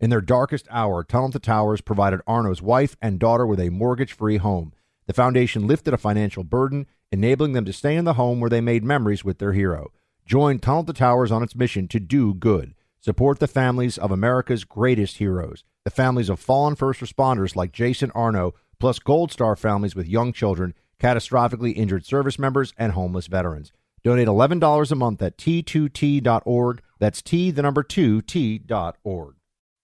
In their darkest hour, Tunnel to Towers provided Arno's wife and daughter with a mortgage free home. The foundation lifted a financial burden, enabling them to stay in the home where they made memories with their hero. Join Tunnel to Towers on its mission to do good. Support the families of America's greatest heroes, the families of fallen first responders like Jason Arno, plus Gold Star families with young children, catastrophically injured service members, and homeless veterans. Donate $11 a month at t2t.org. That's T, the number 2, t.org.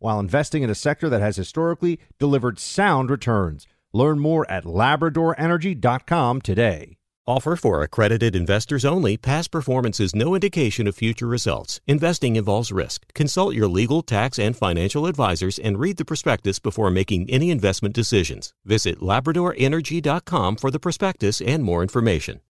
while investing in a sector that has historically delivered sound returns. Learn more at LabradorEnergy.com today. Offer for accredited investors only. Past performance is no indication of future results. Investing involves risk. Consult your legal, tax, and financial advisors and read the prospectus before making any investment decisions. Visit LabradorEnergy.com for the prospectus and more information.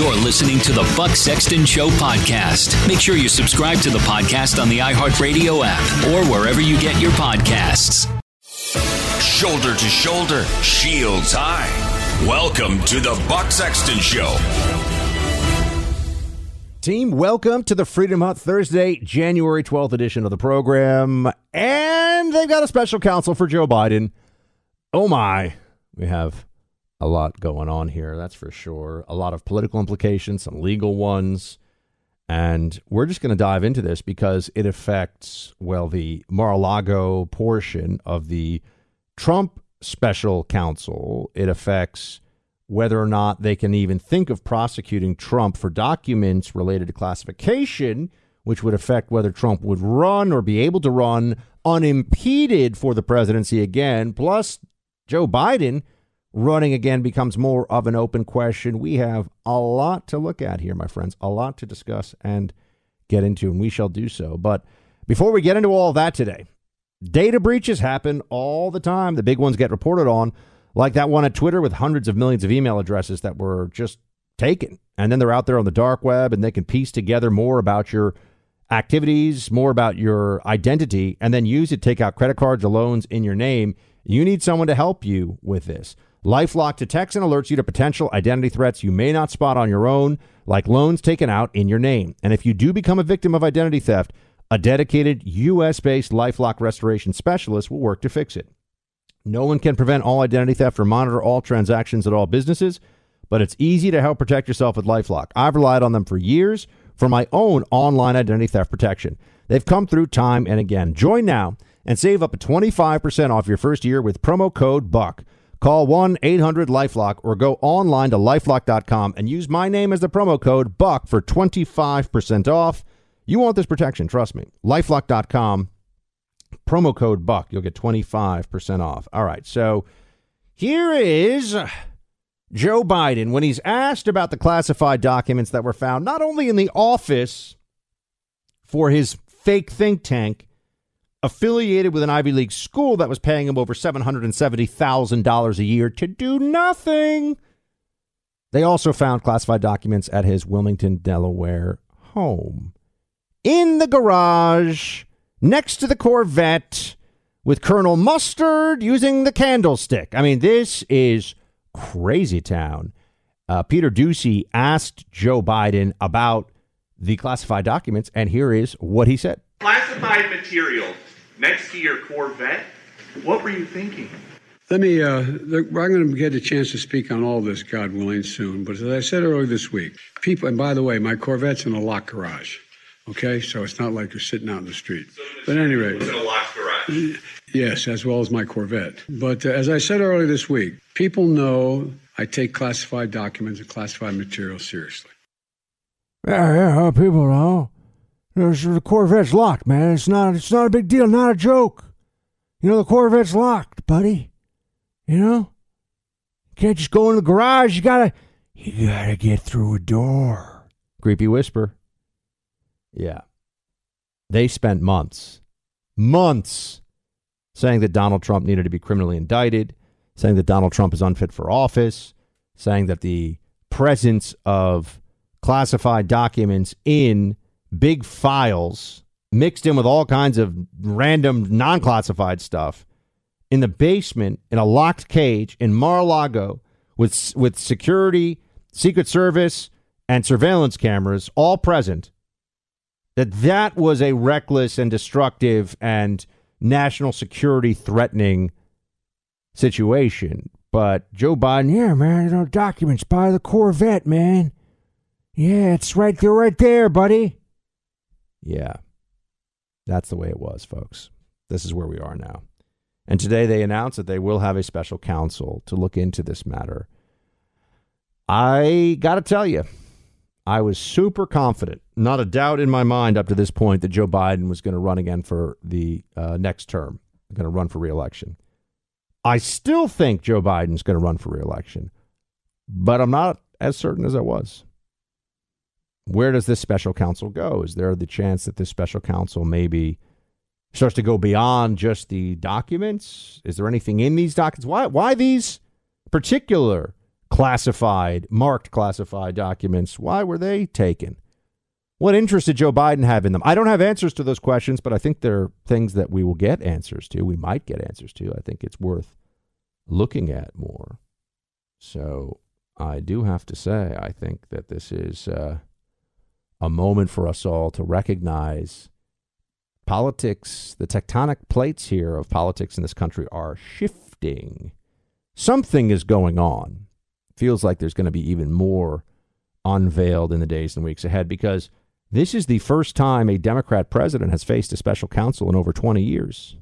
You're listening to the Buck Sexton Show podcast. Make sure you subscribe to the podcast on the iHeartRadio app or wherever you get your podcasts. Shoulder to shoulder, shields high. Welcome to the Buck Sexton Show. Team, welcome to the Freedom Hut Thursday, January 12th edition of the program. And they've got a special counsel for Joe Biden. Oh my. We have a lot going on here, that's for sure. A lot of political implications, some legal ones. And we're just going to dive into this because it affects, well, the Mar a Lago portion of the Trump special counsel. It affects whether or not they can even think of prosecuting Trump for documents related to classification, which would affect whether Trump would run or be able to run unimpeded for the presidency again. Plus, Joe Biden running again becomes more of an open question. We have a lot to look at here, my friends, a lot to discuss and get into, and we shall do so. But before we get into all that today, data breaches happen all the time. The big ones get reported on, like that one at Twitter with hundreds of millions of email addresses that were just taken. And then they're out there on the dark web and they can piece together more about your activities, more about your identity, and then use it to take out credit cards or loans in your name. You need someone to help you with this. LifeLock detects and alerts you to potential identity threats you may not spot on your own, like loans taken out in your name. And if you do become a victim of identity theft, a dedicated U.S. based LifeLock restoration specialist will work to fix it. No one can prevent all identity theft or monitor all transactions at all businesses, but it's easy to help protect yourself with LifeLock. I've relied on them for years for my own online identity theft protection. They've come through time and again. Join now and save up to 25% off your first year with promo code BUCK. Call 1 800 Lifelock or go online to lifelock.com and use my name as the promo code BUCK for 25% off. You want this protection, trust me. Lifelock.com. Promo code Buck. You'll get 25% off. All right. So here is Joe Biden when he's asked about the classified documents that were found not only in the office for his fake think tank affiliated with an Ivy League school that was paying him over $770,000 a year to do nothing. They also found classified documents at his Wilmington, Delaware home. In the garage, next to the Corvette, with Colonel Mustard using the candlestick. I mean, this is crazy town. Uh, Peter Doocy asked Joe Biden about the classified documents, and here is what he said. Classified material next to your Corvette. What were you thinking? Let me, uh, I'm going to get a chance to speak on all this, God willing, soon. But as I said earlier this week, people, and by the way, my Corvette's in a locked garage. Okay, so it's not like you're sitting out in the street. But at any rate, It in a locked garage. yes, as well as my Corvette. But uh, as I said earlier this week, people know I take classified documents and classified material seriously. Yeah, yeah, people know. The Corvette's locked, man. It's not. It's not a big deal. Not a joke. You know, the Corvette's locked, buddy. You know, you can't just go in the garage. You gotta. You gotta get through a door. Creepy whisper. Yeah. They spent months, months saying that Donald Trump needed to be criminally indicted, saying that Donald Trump is unfit for office, saying that the presence of classified documents in big files mixed in with all kinds of random non classified stuff in the basement in a locked cage in Mar-a-Lago with with security, secret service and surveillance cameras all present that that was a reckless and destructive and national security threatening situation. But Joe Biden, Yeah, man. You know, documents by the Corvette, man. Yeah, it's right there, right there, buddy. Yeah, that's the way it was, folks. This is where we are now. And today they announced that they will have a special counsel to look into this matter. I got to tell you, I was super confident, not a doubt in my mind up to this point, that Joe Biden was going to run again for the uh, next term, going to run for reelection. I still think Joe Biden's going to run for reelection, but I'm not as certain as I was. Where does this special counsel go? Is there the chance that this special counsel maybe starts to go beyond just the documents? Is there anything in these documents? Why why these particular classified, marked classified documents? Why were they taken? What interest did Joe Biden have in them? I don't have answers to those questions, but I think they're things that we will get answers to. We might get answers to. I think it's worth looking at more. So I do have to say, I think that this is uh, a moment for us all to recognize politics, the tectonic plates here of politics in this country are shifting. Something is going on. Feels like there's going to be even more unveiled in the days and weeks ahead because this is the first time a Democrat president has faced a special counsel in over 20 years.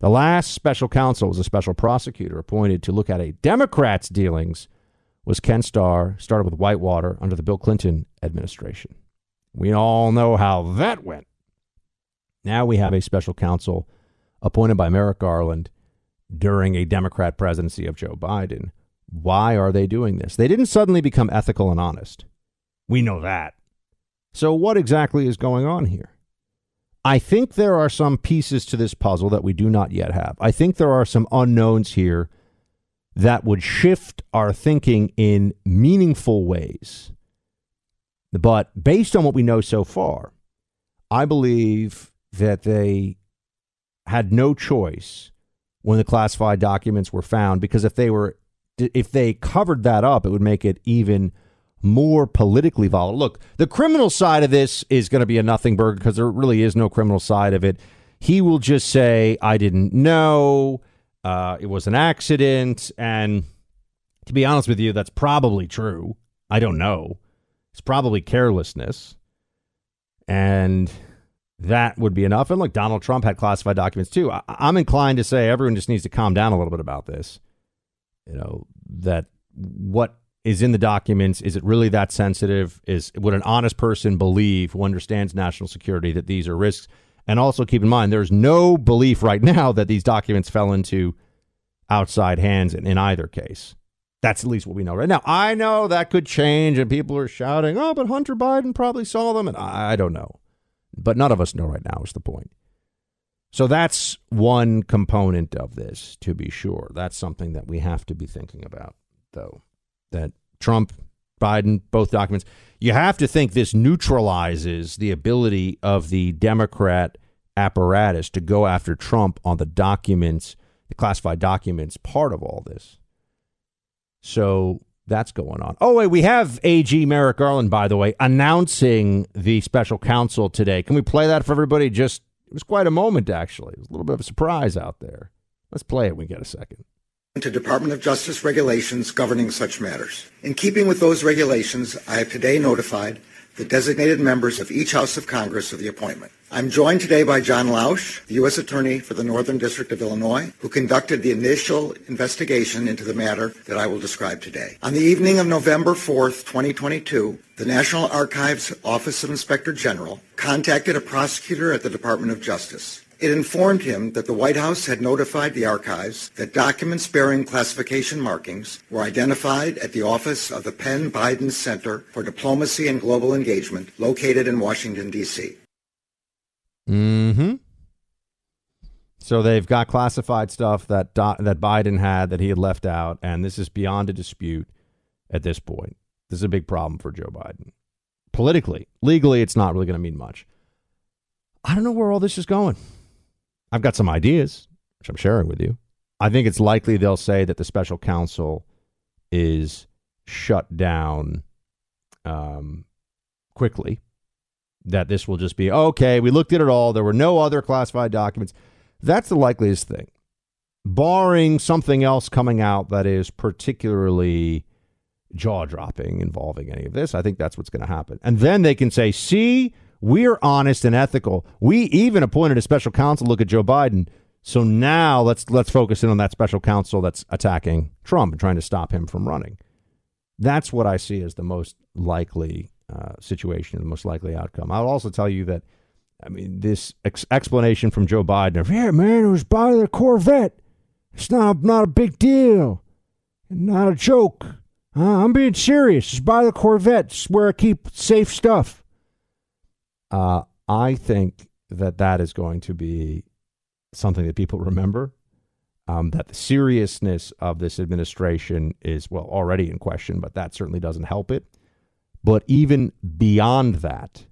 The last special counsel was a special prosecutor appointed to look at a Democrat's dealings was Ken Starr, started with Whitewater under the Bill Clinton administration. We all know how that went. Now we have a special counsel appointed by Merrick Garland during a Democrat presidency of Joe Biden. Why are they doing this? They didn't suddenly become ethical and honest. We know that. So, what exactly is going on here? I think there are some pieces to this puzzle that we do not yet have. I think there are some unknowns here that would shift our thinking in meaningful ways. But based on what we know so far, I believe that they had no choice when the classified documents were found because if they were if they covered that up, it would make it even more politically volatile. Look, the criminal side of this is going to be a nothing burger because there really is no criminal side of it. He will just say, I didn't know. Uh, it was an accident. And to be honest with you, that's probably true. I don't know. It's probably carelessness. And that would be enough. And look, Donald Trump had classified documents too. I- I'm inclined to say everyone just needs to calm down a little bit about this. You know, that what is in the documents, is it really that sensitive? Is would an honest person believe who understands national security that these are risks? And also keep in mind, there's no belief right now that these documents fell into outside hands in, in either case. That's at least what we know right now. I know that could change, and people are shouting, "Oh, but Hunter Biden probably saw them," and I, don't know. But none of us know right now. Is the point? So that's one component of this, to be sure. That's something that we have to be thinking about, though. That Trump, Biden, both documents. You have to think this neutralizes the ability of the Democrat apparatus to go after Trump on the documents, the classified documents part of all this. So that's going on. Oh, wait, we have AG Merrick Garland, by the way, announcing the special counsel today. Can we play that for everybody? Just it was quite a moment, actually. It was a little bit of a surprise out there. Let's play it we get a second. To Department of Justice regulations governing such matters. In keeping with those regulations, I have today notified the designated members of each House of Congress of the appointment. I'm joined today by John Lausch, the U.S. Attorney for the Northern District of Illinois, who conducted the initial investigation into the matter that I will describe today. On the evening of November 4th, 2022, the National Archives Office of Inspector General contacted a prosecutor at the Department of Justice. It informed him that the White House had notified the archives that documents bearing classification markings were identified at the office of the Penn Biden Center for Diplomacy and Global Engagement located in Washington, D.C. Mm-hmm. So they've got classified stuff that Do- that Biden had that he had left out, and this is beyond a dispute at this point. This is a big problem for Joe Biden. Politically, legally, it's not really going to mean much. I don't know where all this is going. I've got some ideas, which I'm sharing with you. I think it's likely they'll say that the special counsel is shut down um, quickly. That this will just be okay. We looked at it all. There were no other classified documents. That's the likeliest thing, barring something else coming out that is particularly jaw dropping involving any of this. I think that's what's going to happen. And then they can say, see, we're honest and ethical. We even appointed a special counsel look at Joe Biden. So now let's let's focus in on that special counsel that's attacking Trump and trying to stop him from running. That's what I see as the most likely uh, situation, the most likely outcome. I'll also tell you that, I mean, this ex- explanation from Joe Biden of, Yeah, man, it was by the Corvette. It's not not a big deal, not a joke. Uh, I'm being serious. It's by the Corvette. It's where I keep safe stuff. Uh, I think that that is going to be something that people remember. Um, that the seriousness of this administration is, well, already in question, but that certainly doesn't help it. But even beyond that,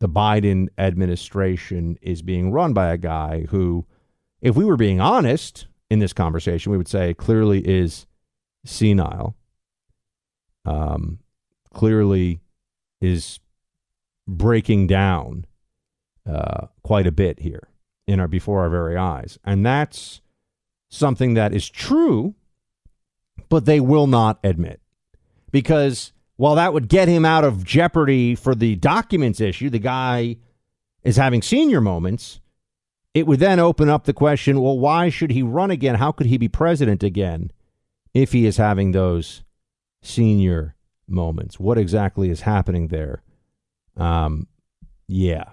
the Biden administration is being run by a guy who, if we were being honest in this conversation, we would say clearly is senile, um, clearly is breaking down uh, quite a bit here in our before our very eyes, and that's something that is true, but they will not admit because while that would get him out of jeopardy for the documents issue, the guy is having senior moments. It would then open up the question well, why should he run again? How could he be president again if he is having those senior moments? What exactly is happening there? Um, yeah,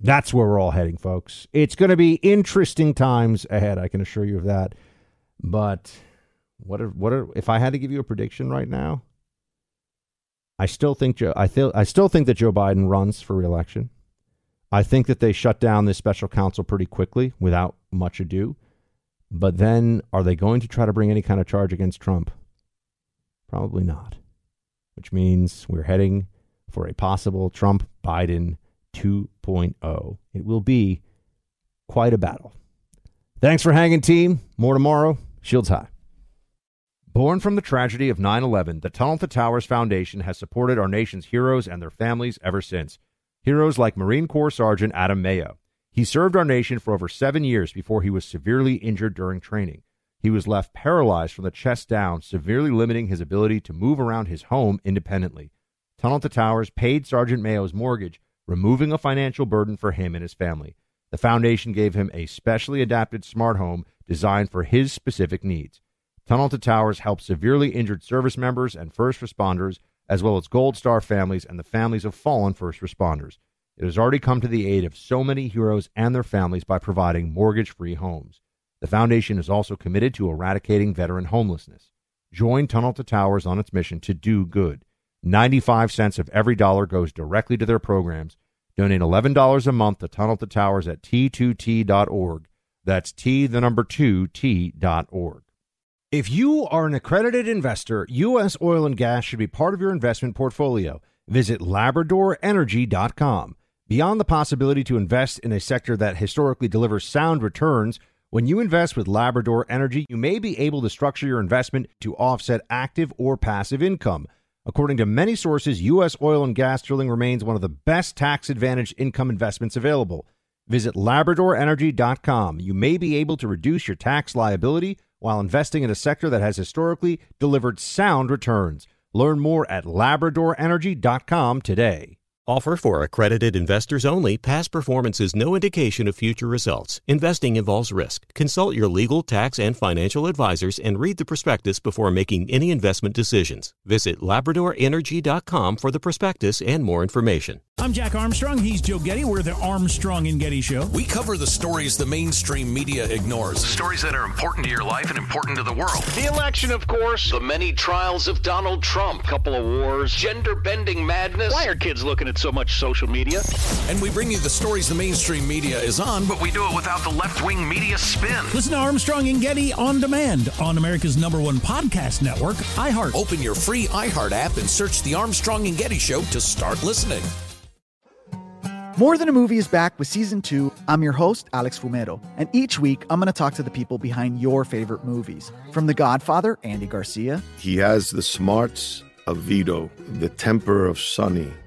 that's where we're all heading, folks. It's going to be interesting times ahead. I can assure you of that. But what are, what are, if I had to give you a prediction right now? I still think Joe. I feel. I still think that Joe Biden runs for reelection. I think that they shut down this special counsel pretty quickly without much ado. But then, are they going to try to bring any kind of charge against Trump? Probably not. Which means we're heading for a possible Trump Biden 2.0. It will be quite a battle. Thanks for hanging, team. More tomorrow. Shields high. Born from the tragedy of 9 11, the Tunnel to Towers Foundation has supported our nation's heroes and their families ever since. Heroes like Marine Corps Sergeant Adam Mayo. He served our nation for over seven years before he was severely injured during training. He was left paralyzed from the chest down, severely limiting his ability to move around his home independently. Tunnel to Towers paid Sergeant Mayo's mortgage, removing a financial burden for him and his family. The foundation gave him a specially adapted smart home designed for his specific needs. Tunnel to Towers helps severely injured service members and first responders, as well as Gold Star families and the families of fallen first responders. It has already come to the aid of so many heroes and their families by providing mortgage free homes. The foundation is also committed to eradicating veteran homelessness. Join Tunnel to Towers on its mission to do good. 95 cents of every dollar goes directly to their programs. Donate $11 a month to Tunnel to Towers at t2t.org. That's T, the number 2, T.org. If you are an accredited investor, U.S. oil and gas should be part of your investment portfolio. Visit LabradorEnergy.com. Beyond the possibility to invest in a sector that historically delivers sound returns, when you invest with Labrador Energy, you may be able to structure your investment to offset active or passive income. According to many sources, U.S. oil and gas drilling remains one of the best tax advantaged income investments available. Visit LabradorEnergy.com. You may be able to reduce your tax liability while investing in a sector that has historically delivered sound returns. Learn more at LabradorEnergy.com today. Offer for accredited investors only. Past performance is no indication of future results. Investing involves risk. Consult your legal, tax, and financial advisors and read the prospectus before making any investment decisions. Visit LabradorEnergy.com for the prospectus and more information. I'm Jack Armstrong. He's Joe Getty. We're the Armstrong and Getty Show. We cover the stories the mainstream media ignores. Stories that are important to your life and important to the world. The election, of course. The many trials of Donald Trump. Couple of wars. Gender bending madness. Why are kids looking at so much social media? And we bring you the stories the mainstream media is on, but we do it without the left wing media spin. Listen to Armstrong and Getty on demand on America's number one podcast network, iHeart. Open your free iHeart app and search The Armstrong and Getty Show to start listening. More Than a Movie is back with season two. I'm your host, Alex Fumero, and each week I'm going to talk to the people behind your favorite movies. From The Godfather, Andy Garcia. He has the smarts of Vito, the temper of Sonny,